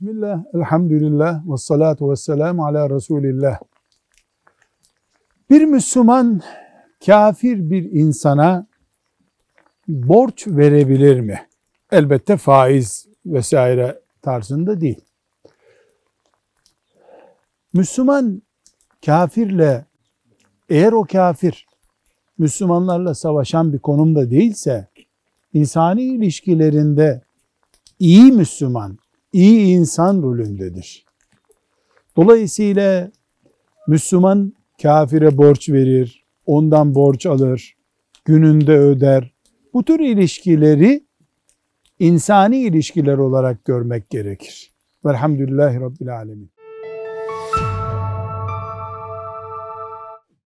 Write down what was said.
Bismillah, elhamdülillah, ve salatu ve selamu ala Resulillah. Bir Müslüman kafir bir insana borç verebilir mi? Elbette faiz vesaire tarzında değil. Müslüman kafirle eğer o kafir Müslümanlarla savaşan bir konumda değilse insani ilişkilerinde iyi Müslüman, iyi insan rolündedir. Dolayısıyla Müslüman kafire borç verir, ondan borç alır, gününde öder. Bu tür ilişkileri insani ilişkiler olarak görmek gerekir. Velhamdülillahi Rabbil Alemin.